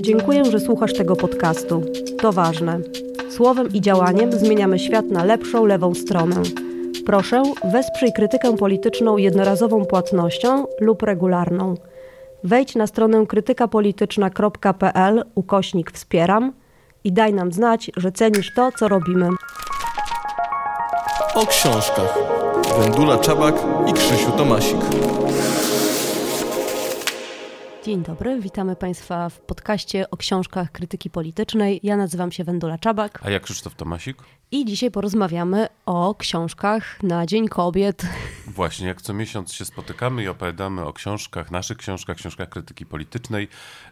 Dziękuję, że słuchasz tego podcastu. To ważne. Słowem i działaniem zmieniamy świat na lepszą lewą stronę. Proszę, wesprzyj krytykę polityczną jednorazową płatnością lub regularną. Wejdź na stronę krytykapolityczna.pl ukośnik wspieram i daj nam znać, że cenisz to, co robimy. O książkach. Wendula Czabak i Krzysiu Tomasik. Dzień dobry, witamy Państwa w podcaście o książkach krytyki politycznej. Ja nazywam się Wendula Czabak. A ja Krzysztof Tomasik. I dzisiaj porozmawiamy o książkach na Dzień Kobiet. Właśnie, jak co miesiąc się spotykamy i opowiadamy o książkach, naszych książkach, książkach krytyki politycznej,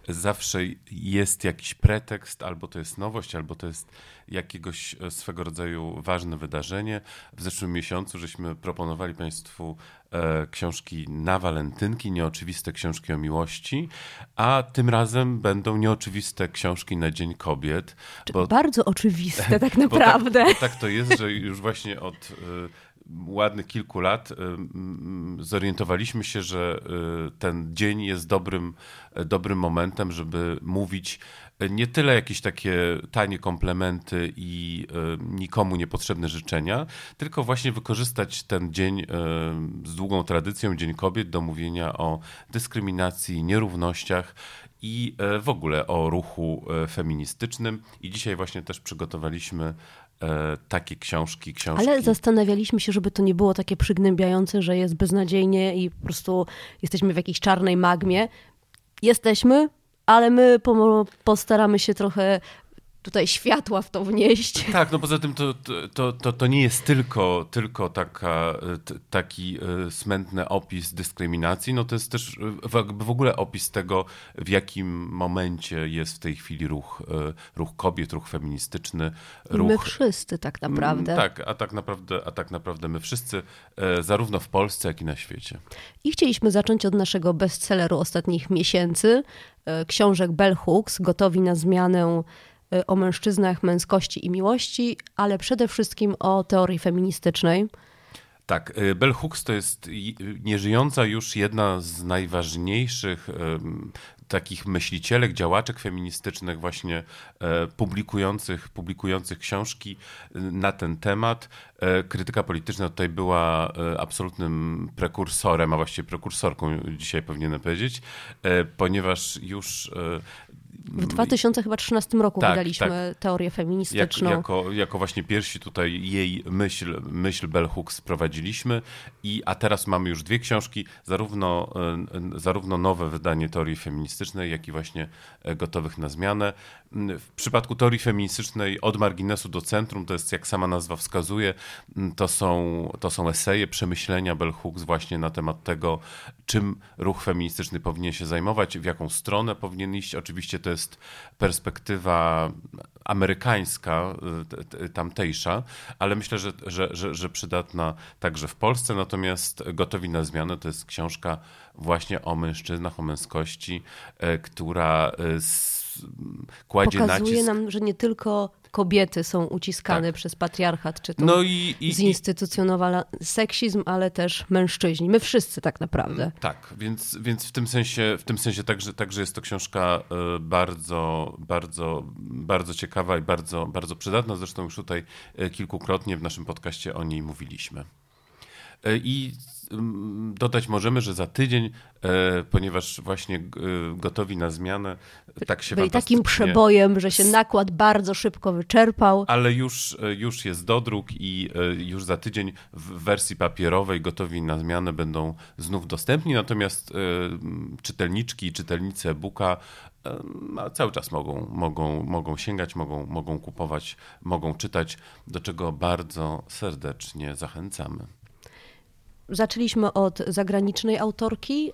zawsze jest jakiś pretekst, albo to jest nowość, albo to jest jakiegoś e, swego rodzaju ważne wydarzenie. W zeszłym miesiącu żeśmy proponowali Państwu e, książki na walentynki, nieoczywiste książki o miłości, a tym razem będą nieoczywiste książki na Dzień Kobiet. Bo, bardzo oczywiste tak naprawdę. Bo tak, bo tak to jest, że już właśnie od e, ładnych kilku lat zorientowaliśmy się, że ten dzień jest dobrym, dobrym momentem, żeby mówić nie tyle jakieś takie tanie komplementy i nikomu niepotrzebne życzenia, tylko właśnie wykorzystać ten dzień z długą tradycją, Dzień Kobiet, do mówienia o dyskryminacji, nierównościach i e, w ogóle o ruchu e, feministycznym. I dzisiaj właśnie też przygotowaliśmy e, takie książki, książki. Ale zastanawialiśmy się, żeby to nie było takie przygnębiające, że jest beznadziejnie i po prostu jesteśmy w jakiejś czarnej magmie. Jesteśmy, ale my postaramy się trochę tutaj światła w to wnieść. Tak, no poza tym to, to, to, to nie jest tylko, tylko taka, taki e, smętny opis dyskryminacji, no to jest też w ogóle opis tego, w jakim momencie jest w tej chwili ruch, e, ruch kobiet, ruch feministyczny. Ruch... My wszyscy tak naprawdę. Tak, a tak naprawdę, a tak naprawdę my wszyscy, e, zarówno w Polsce, jak i na świecie. I chcieliśmy zacząć od naszego bestselleru ostatnich miesięcy, książek Bell Hooks, gotowi na zmianę o mężczyznach, męskości i miłości, ale przede wszystkim o teorii feministycznej. Tak, y, Bell Hooks to jest nieżyjąca już jedna z najważniejszych takich myślicielek, działaczek feministycznych, właśnie e, publikujących, publikujących książki y, na ten temat. E, krytyka polityczna tutaj była e, absolutnym prekursorem, a właściwie prekursorką, dzisiaj powinienem powiedzieć, ponieważ już w 2013 roku tak, wydaliśmy tak. teorię feministyczną. Jak, jako, jako właśnie pierwsi tutaj jej myśl, myśl Bell Hooks sprowadziliśmy, i, a teraz mamy już dwie książki, zarówno, e, zarówno nowe wydanie teorii feministycznej, jak i właśnie e, gotowych na zmianę. W przypadku teorii feministycznej od marginesu do centrum, to jest jak sama nazwa wskazuje, to są, to są eseje, przemyślenia Bell Hooks właśnie na temat tego, czym ruch feministyczny powinien się zajmować, w jaką stronę powinien iść. Oczywiście to jest perspektywa amerykańska, tamtejsza, ale myślę, że, że, że, że, przydatna także w Polsce. Natomiast Gotowi na zmianę to jest książka właśnie o mężczyznach, o męskości, e, która z kładzie Pokazuje nacisk. nam, że nie tylko kobiety są uciskane tak. przez patriarchat, czy to no i, i, zinstytucjonowany seksizm, ale też mężczyźni. My wszyscy tak naprawdę. Tak, więc, więc w tym sensie, w tym sensie także, także jest to książka e, bardzo, bardzo, bardzo ciekawa i bardzo, bardzo przydatna. Zresztą już tutaj e, kilkukrotnie w naszym podcaście o niej mówiliśmy. E, I Mm, dodać możemy, że za tydzień, e, ponieważ właśnie e, gotowi na zmianę, tak się Byli takim przebojem, że się nakład bardzo szybko wyczerpał. Ale już, e, już jest dodruk i już za tydzień w wersji papierowej gotowi na zmianę będą znów dostępni, natomiast czytelniczki i czytelnicy e-booka cały czas mogą, mogą, mogą sięgać, mogą, mogą kupować, mogą czytać, do czego bardzo serdecznie zachęcamy. Zaczęliśmy od zagranicznej autorki,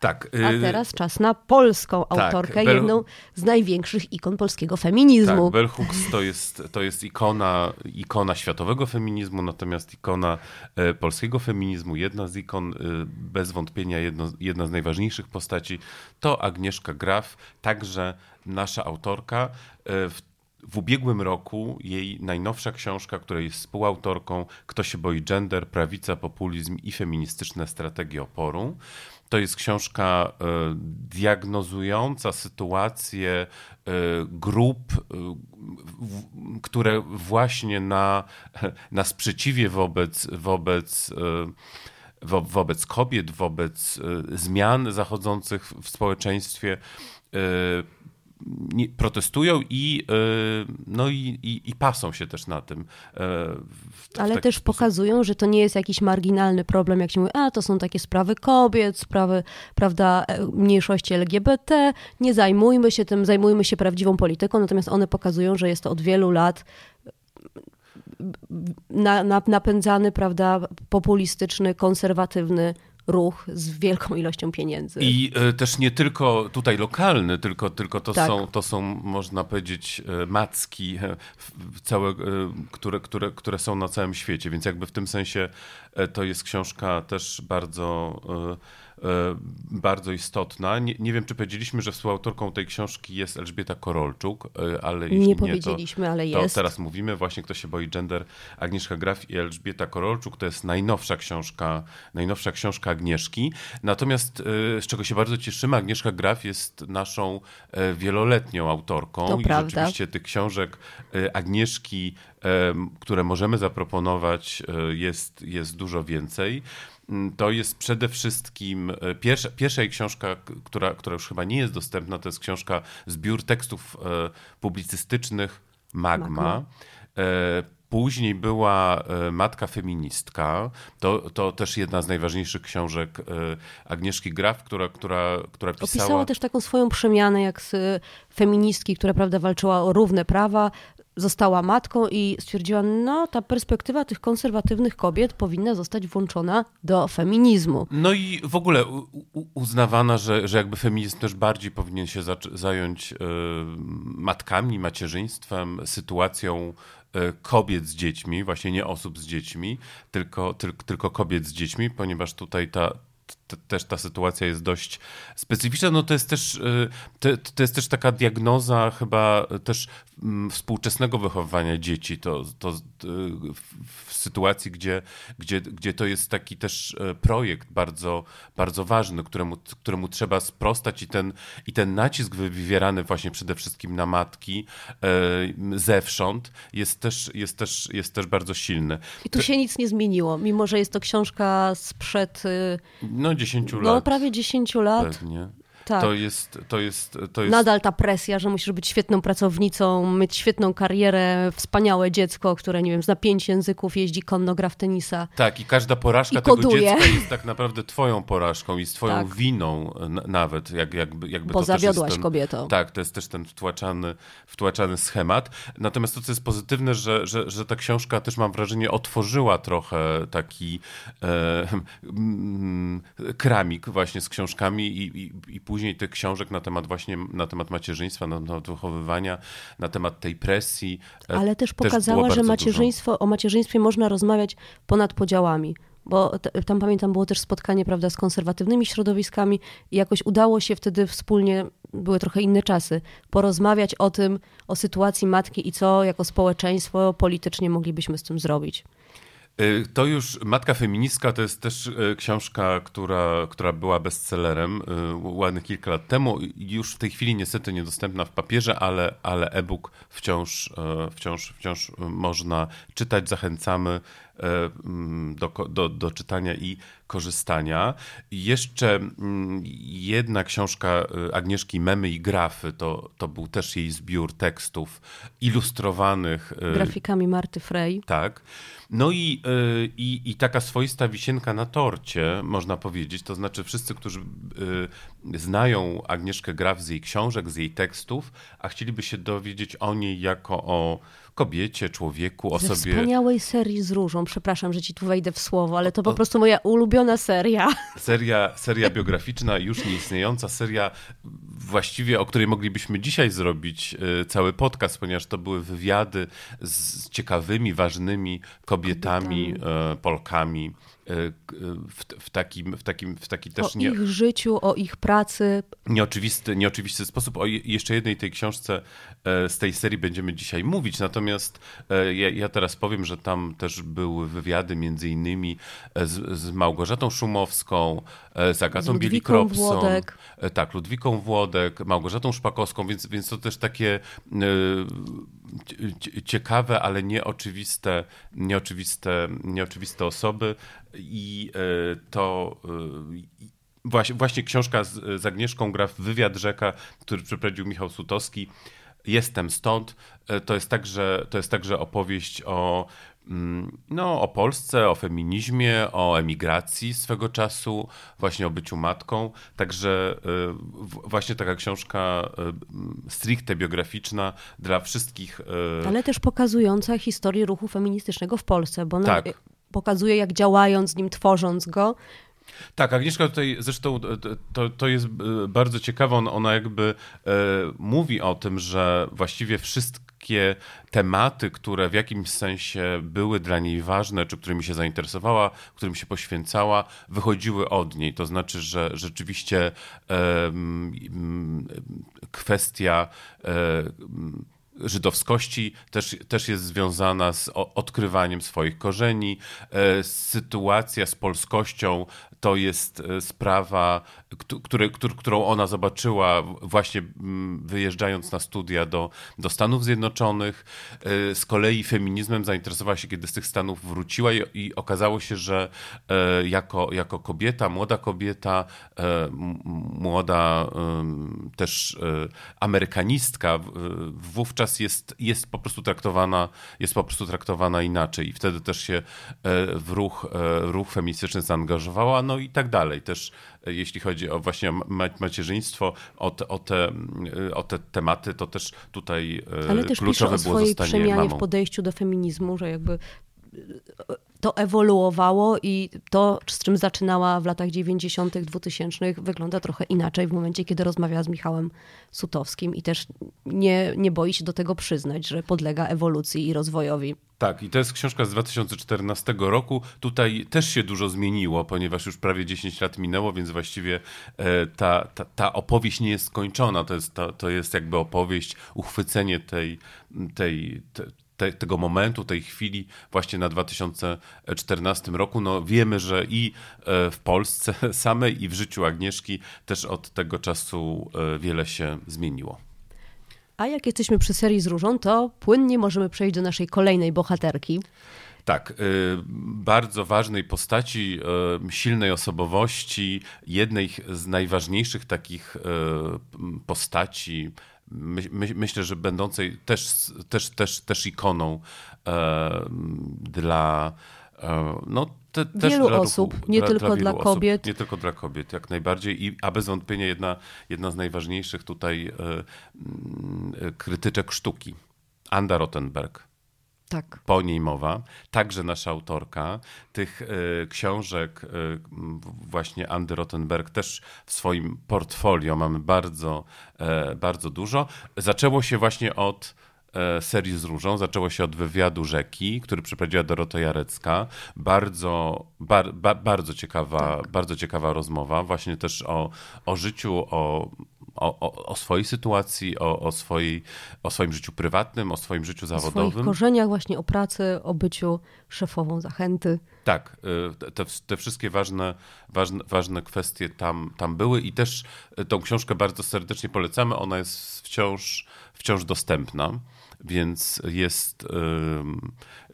tak. A y, teraz czas na polską tak, autorkę, Bell... jedną z największych ikon polskiego feminizmu. Tak, Bell Hooks to jest, to jest ikona, ikona światowego feminizmu, natomiast ikona e, polskiego feminizmu, jedna z ikon, e, bez wątpienia jedno, jedna z najważniejszych postaci, to Agnieszka Graf, także nasza autorka. E, w w ubiegłym roku jej najnowsza książka, której jest współautorką, Kto się boi gender, prawica, populizm i feministyczne strategie oporu. to jest książka diagnozująca sytuację grup, które właśnie na, na sprzeciwie wobec, wobec wo wobec kobiet, wobec zmian zachodzących w społeczeństwie protestują i, y, no i, i, i, pasą się też na tym. W, Ale też sposób. pokazują, że to nie jest jakiś marginalny problem, jak się mówi, a to są takie sprawy kobiet, sprawy, prawda, e, mniejszości LGBT, nie zajmujmy się tym, zajmujmy się prawdziwą polityką, natomiast one pokazują, że jest to od wielu lat na, na, napędzany, prawda, populistyczny, konserwatywny ruch z wielką ilością pieniędzy. I y, też nie tylko tutaj lokalny, tylko, tylko to, tak. są, to są, można powiedzieć, e, macki, e, całe, które, które, które są na całym świecie, więc jakby w tym sensie to jest książka też bardzo E, bardzo istotna. Nie, nie wiem, czy powiedzieliśmy, że współautorką tej książki jest Elżbieta Korolczuk, e, ale jeśli nie, nie powiedzieliśmy, to, ale jest. To teraz mówimy właśnie, kto się boi gender, Agnieszka Graf i Elżbieta Korolczuk. To jest najnowsza książka, najnowsza książka Agnieszki. Natomiast e, z czego się bardzo cieszymy, Agnieszka Graf jest naszą wieloletnią autorką to i prawda. rzeczywiście tych książek Agnieszki, które możemy zaproponować jest, jest dużo więcej. Mm, to jest przede wszystkim e, pierwsza, pierwsza jej książka, która, która już chyba nie jest dostępna, to jest książka Zbiór tekstów e, publicystycznych Magma. Magma. E, później była Matka Feministka. To, to też jedna z najważniejszych książek Agnieszki Graf, która, która, która pisała... Opisała też taką swoją przemianę jak z feministki, która prawda, walczyła o równe prawa, została matką i stwierdziła, no ta perspektywa tych konserwatywnych kobiet powinna zostać włączona do feminizmu. No i w ogóle uznawana, że, że jakby feminizm też bardziej powinien się zająć y, matkami, macierzyństwem, sytuacją y, kobiet z dziećmi, właśnie nie osób z dziećmi, tylko, tylko, tylko kobiet z dziećmi, ponieważ tutaj ta, też ta sytuacja jest dość specyficzna. No to jest też, y, to, jest też taka diagnoza chyba też mm, współczesnego wychowywania dzieci. To, to w sytuacji, gdzie, gdzie, gdzie to jest taki też y, projekt bardzo, bardzo ważny, któremu, któremu trzeba sprostać i ten, i ten nacisk wywierany właśnie przede wszystkim na matki y, zewsząd jest też, jest też, jest też bardzo silny. I tu się nic nie zmieniło, mimo że jest to książka sprzed... No 10 no, lat. No prawie 10 lat. Pewnie. Tak. To, jest, to, jest, to jest. Nadal ta presja, że musisz być świetną pracownicą, mieć świetną karierę, wspaniałe dziecko, które, nie wiem, zna pięć języków, jeździ konno, gra w tenisa. Tak, i każda porażka I tego dziecka jest tak naprawdę twoją porażką i twoją tak. winą nawet. Jak, jakby, jakby Bo to zawiodłaś ten, kobietą. Tak, to jest też ten wtłaczany, wtłaczany schemat. Natomiast to, co jest pozytywne, że, że, że ta książka też mam wrażenie otworzyła trochę taki e, mm, kramik właśnie z książkami i, i, i później później tych książek na temat właśnie, na temat macierzyństwa, na temat wychowywania, na temat tej presji. E, Ale też pokazała, też że macierzyństwo, o macierzyństwie można rozmawiać ponad podziałami bo tam pamiętam było też spotkanie prawda, z konserwatywnymi środowiskami i jakoś udało się wtedy wspólnie, były trochę inne czasy, porozmawiać o tym, o sytuacji matki i co jako społeczeństwo politycznie moglibyśmy z tym zrobić. Y, to już Matka Feministka to jest też y, książka, która, która była bestsellerem y, ładnych kilka lat temu. Już w tej chwili niestety niedostępna w papierze, ale, ale e-book wciąż, wciąż, wciąż można czytać. Zachęcamy do, do, do czytania i korzystania. jeszcze mm, jedna książka Agnieszki Memy i Grafy, to, to był też jej zbiór tekstów ilustrowanych. Grafikami Marty Frey. Tak. No i, i, i taka swoista wisienka na torcie, można powiedzieć, to znaczy wszyscy, którzy znają Agnieszkę Graf z jej książek, z jej tekstów, a chcieliby się dowiedzieć o niej jako o kobiecie, człowieku, osobie. Ze wspaniałej serii z różą. Przepraszam, że ci tu wejdę w słowo, ale to po prostu moja ulubiona seria. Seria, seria biograficzna, już nieistniejąca, seria właściwie, o której moglibyśmy dzisiaj zrobić y, cały podcast, ponieważ to były wywiady z ciekawymi, ważnymi kobietami, kobietami. Polkami w, w, takim, w, takim, w taki też... O nie, ich życiu, o ich pracy. Nieoczywisty, nieoczywisty sposób. O jeszcze jednej tej książce z tej serii będziemy dzisiaj mówić, natomiast ja, ja teraz powiem, że tam też były wywiady między innymi z, z Małgorzatą Szumowską, z Agatą z Bielikropsą. Tak, Ludwiką Włodek, Małgorzatą Szpakowską, więc, więc to też takie ciekawe, ale nieoczywiste, nieoczywiste, nieoczywiste osoby i e, to e, właśnie, książka z, z Agnieszką Graf, Wywiad Rzeka, który przeprowadził Michał Sutowski, Jestem stąd. E, to jest także, to jest także opowieść o no, o Polsce, o feminizmie, o emigracji swego czasu, właśnie o byciu matką. Także y, właśnie taka książka y, stricte biograficzna dla wszystkich. Y, Ale też pokazująca historię ruchu feministycznego w Polsce, bo tak. pokazuje, jak działając nim, tworząc go, tak, Agnieszka tutaj zresztą to, to jest bardzo ciekawe. Ona jakby e, mówi o tym, że właściwie wszystkie tematy, które w jakimś sensie były dla niej ważne, czy którymi się zainteresowała, którym się poświęcała, wychodziły od niej. To znaczy, że rzeczywiście kwestia żydowskości też, też jest związana z odkrywaniem swoich korzeni. E, sytuacja z polskością to jest e, sprawa, który, którą ona zobaczyła właśnie mm, wyjeżdżając na studia do, do Stanów Zjednoczonych. E, z kolei feminizmem zainteresowała się, kiedy z tych Stanów wróciła i, i okazało się, że jako, jako kobieta, młoda kobieta, młoda też amerykanistka, wówczas jest, jest po prostu traktowana, jest po prostu traktowana inaczej i wtedy też się w ruch, e, ruch feministyczny zaangażowała, no i tak dalej. Też jeśli chodzi o właśnie macierzyństwo, o te, o te, o te tematy, to też tutaj Ale też kluczowe było zostanie przemianie mamą. w podejściu do feminizmu, że jakby to ewoluowało i to, z czym zaczynała w latach 90., 2000, wygląda trochę inaczej w momencie, kiedy rozmawiała z Michałem Sutowskim i też nie, nie boi się do tego przyznać, że podlega ewolucji i rozwojowi. Tak, i to jest książka z 2014 roku. Tutaj też się dużo zmieniło, ponieważ już prawie 10 lat minęło, więc właściwie e, ta, ta, ta opowieść nie jest skończona. To jest, to, to jest jakby opowieść, uchwycenie tej, tej, tej te, tego momentu, tej chwili właśnie na 2014 roku. No wiemy, że i e, w Polsce samej i w życiu Agnieszki też od tego czasu e, wiele się zmieniło. A jak jesteśmy przy serii z Różą, to płynnie możemy przejść do naszej kolejnej bohaterki. Tak, e, bardzo ważnej postaci, silnej osobowości, jednej z najważniejszych takich postaci my, my, myślę, że będącej też, też, też, też ikoną e, dla e, no, te, wielu osób, ruchu, nie dla, tylko dla, dla kobiet. Osób, nie tylko dla kobiet, jak najbardziej. I, a bez wątpienia jedna, jedna z najważniejszych tutaj e, e krytyczek sztuki, Anda Rottenberg. Tak. Po niej mowa. Także nasza autorka tych y, książek, y, właśnie Andy Rottenberg, też w swoim portfolio mamy bardzo, y, bardzo dużo. Zaczęło się właśnie od serii z Różą. Zaczęło się od wywiadu Rzeki, który przeprowadziła Dorota Jarecka. Bardzo, bar, ba, bardzo, ciekawa, tak. bardzo ciekawa rozmowa, właśnie też o, o życiu, o o, o, o, swojej sytuacji, o, o, swojej, o swoim życiu prywatnym, o swoim życiu zawodowym. O swoich korzeniach, właśnie o pracy, o byciu szefową zachęty. Tak, y, te, te wszystkie ważne, ważne, ważne kwestie tam, tam były i też y, tą książkę bardzo serdecznie polecamy. Ona jest wciąż, wciąż dostępna więc jest,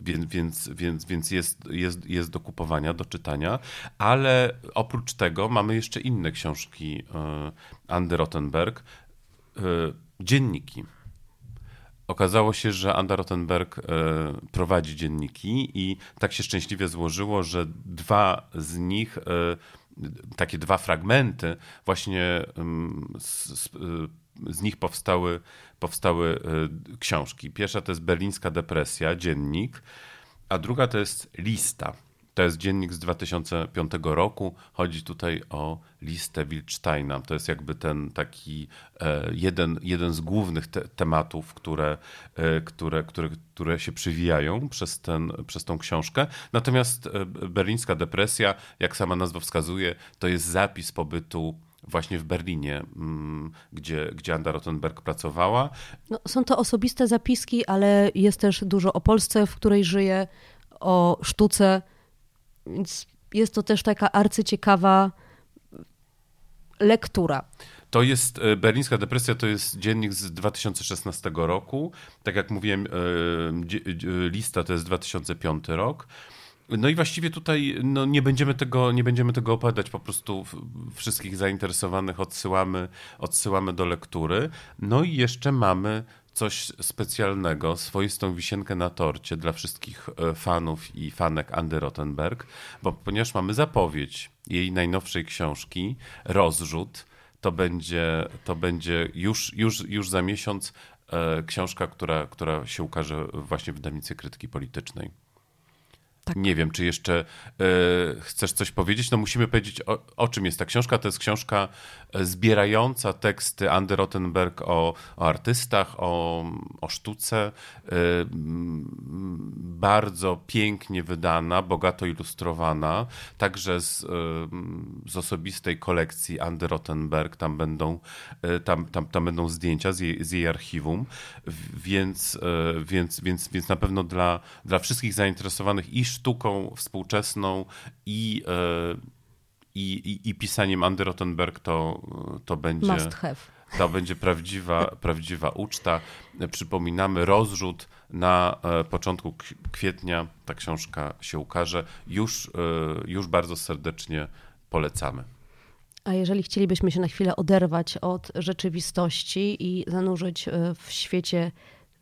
więc, więc, więc, więc jest, jest, jest do kupowania, do czytania, ale oprócz tego mamy jeszcze inne książki y, Andy Rottenberg, y, dzienniki. Okazało się, że Anda Rottenberg y, prowadzi dzienniki i tak się szczęśliwie złożyło, że dwa z nich, takie dwa fragmenty, właśnie z, nich powstały, powstały y, książki. Pierwsza to jest Berlińska Depresja, dziennik, a druga to jest Lista. To jest dziennik z 2005 roku. Chodzi tutaj o listę Wilczteina. To jest jakby ten taki e, jeden, jeden z głównych te tematów, które, e, które, które, które się przywijają przez, ten, przez tą książkę. Natomiast e, berlińska depresja, jak sama nazwa wskazuje, to jest zapis pobytu właśnie w Berlinie, mm, gdzie, gdzie Anda Rottenberg pracowała. No, są to osobiste zapiski, ale jest też dużo o Polsce, w której żyje, o sztuce, więc jest to też taka arcyciekawa lektura. To jest e, Berlińska Depresja, to jest dziennik z 2016 roku. Tak jak mówiłem, e, lista to jest 2005 rok. No i właściwie tutaj no, nie, będziemy tego, nie będziemy tego opowiadać, po prostu wszystkich zainteresowanych odsyłamy, odsyłamy do lektury. No i jeszcze mamy coś specjalnego, swoistą wisienkę na torcie dla wszystkich e, fanów i fanek Andy Rottenberg, bo ponieważ mamy zapowiedź jej najnowszej książki, Rozrzut, to będzie, to będzie już, już, już za miesiąc e, książka, która, która się ukaże właśnie w wydawnictwie krytyki politycznej. Tak. Nie wiem, czy jeszcze y, chcesz coś powiedzieć? No musimy powiedzieć, o, o, czym jest ta książka. To jest książka e, zbierająca teksty Andy Rottenberg o, o artystach, o, o sztuce. Y, bardzo pięknie wydana, bogato ilustrowana. Także z, z osobistej kolekcji Andy Rottenberg. Tam będą, tam, tam, tam będą zdjęcia z jej, z jej archiwum. Więc, więc, więc, więc na pewno dla, dla wszystkich zainteresowanych i sztuką współczesną i, e, i, i, i pisaniem Andy Rottenberg to, to będzie... Must have. To będzie prawdziwa, prawdziwa uczta. Przypominamy rozrzut na e, początku kwietnia. Ta książka się ukaże. Już, e, już bardzo serdecznie polecamy. A jeżeli chcielibyśmy się na chwilę oderwać od rzeczywistości i zanurzyć w świecie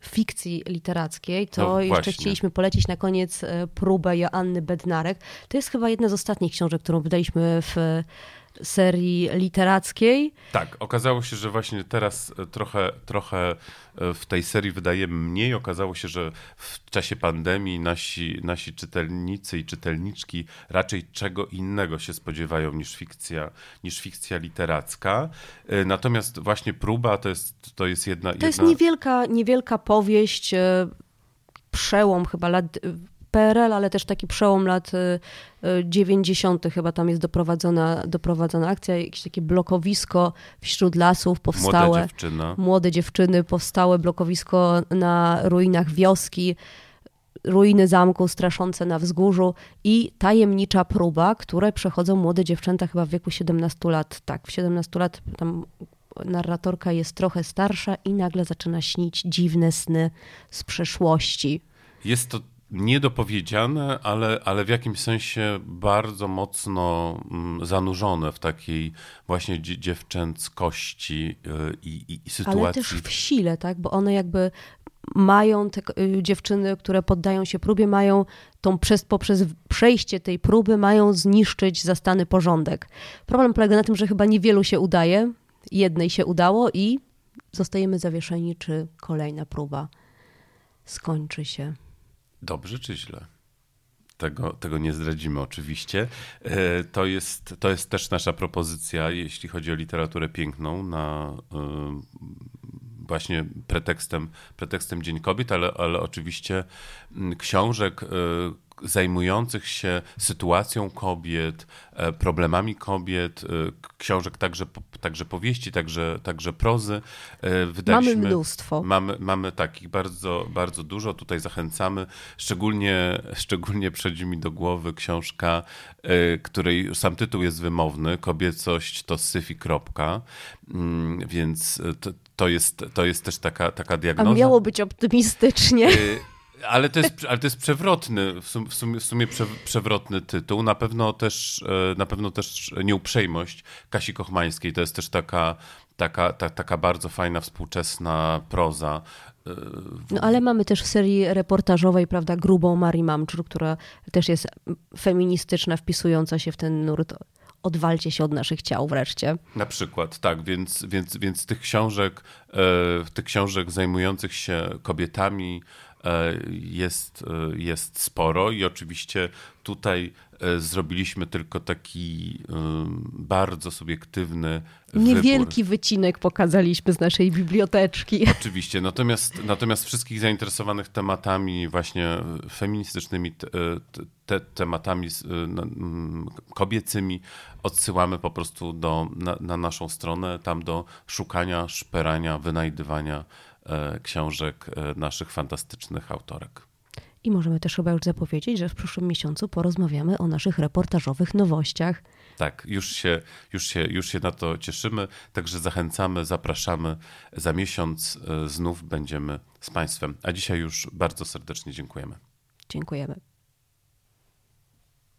fikcji literackiej, to no jeszcze chcieliśmy polecić na koniec e, próbę Joanny Bednarek. To jest chyba jedna z ostatnich książek, którą wydaliśmy w serii literackiej. Tak, okazało się, że właśnie teraz e, trochę, trochę e, w tej serii wydajemy mniej. Okazało się, że w czasie pandemii nasi, nasi czytelnicy i czytelniczki raczej czego innego się spodziewają niż fikcja, niż fikcja literacka. E, natomiast właśnie próba to jest, to jest jedna... To jedna... jest niewielka, niewielka powieść, przełom chyba lat PRL, ale też taki przełom lat 90. Y, y, chyba tam jest doprowadzona, doprowadzona akcja, jakieś takie blokowisko wśród lasów powstałe. Młoda dziewczyna. Młode dziewczyny, powstałe blokowisko na ruinach wioski, ruiny zamku straszące na wzgórzu i tajemnicza próba, które przechodzą młode dziewczęta chyba w wieku 17 lat. Tak, w 17 lat tam narratorka jest trochę starsza i nagle zaczyna śnić dziwne sny z przeszłości. Jest to niedopowiedziane, ale, ale w jakimś sensie bardzo mocno mm, zanurzone w takiej właśnie dziewczęckości y, i, i, i sytuacji. Ale też w sile, tak? Bo one jakby mają te y, dziewczyny, które poddają się próbie, mają tą przez, poprzez przejście tej próby mają zniszczyć zastany porządek. Problem polega na tym, że chyba niewielu się udaje, jednej się udało i zostajemy zawieszeni, czy kolejna próba skończy się. Dobrze czy źle? Tego, tego nie zdradzimy oczywiście. E, to jest, to jest też nasza propozycja, jeśli chodzi o literaturę piękną, na e, właśnie pretekstem, pretekstem Dzień Kobiet, ale, ale oczywiście książek, e, zajmujących się sytuacją kobiet, e, problemami kobiet, e, książek także, także powieści, także, także prozy. E, wydaliśmy, mamy mnóstwo. Mamy, mamy takich bardzo, bardzo dużo. Tutaj zachęcamy. Szczególnie, szczególnie przychodzi mi do głowy książka, której sam tytuł jest wymowny. Kobiecość to syfi kropka. Mm, więc to, to, jest, to jest też taka, taka diagnoza. A miało być optymistycznie. Ale to jest, ale to jest przewrotny, w sumie, w sumie przewrotny tytuł. Na pewno też, e, na pewno też nieuprzejmość Kasi Kochmańskiej. To jest też taka, taka, ta, taka bardzo fajna, współczesna proza. E, no ale mamy też w serii reportażowej, prawda, grubą Marii Mamczur, która też jest feministyczna, wpisująca się w ten nurt odwalcie się od naszych ciał wreszcie. Na przykład, tak, więc, więc, więc tych książek, e, tych książek zajmujących się kobietami, jest, jest sporo i oczywiście tutaj zrobiliśmy tylko taki bardzo subiektywny Niewielki wybór. wycinek pokazaliśmy z naszej biblioteczki. Oczywiście, natomiast, natomiast wszystkich zainteresowanych tematami właśnie feministycznymi, te, te tematami kobiecymi odsyłamy po prostu do, na, na naszą stronę, tam do szukania, szperania, wynajdywania e, książek e, naszych fantastycznych autorek. I możemy też chyba już zapowiedzieć, że w przyszłym miesiącu porozmawiamy o naszych reportażowych nowościach. Tak, już się, już, się, już się na to cieszymy, także zachęcamy, zapraszamy. Za miesiąc e, znów będziemy z Państwem. A dzisiaj już bardzo serdecznie dziękujemy. Dziękujemy.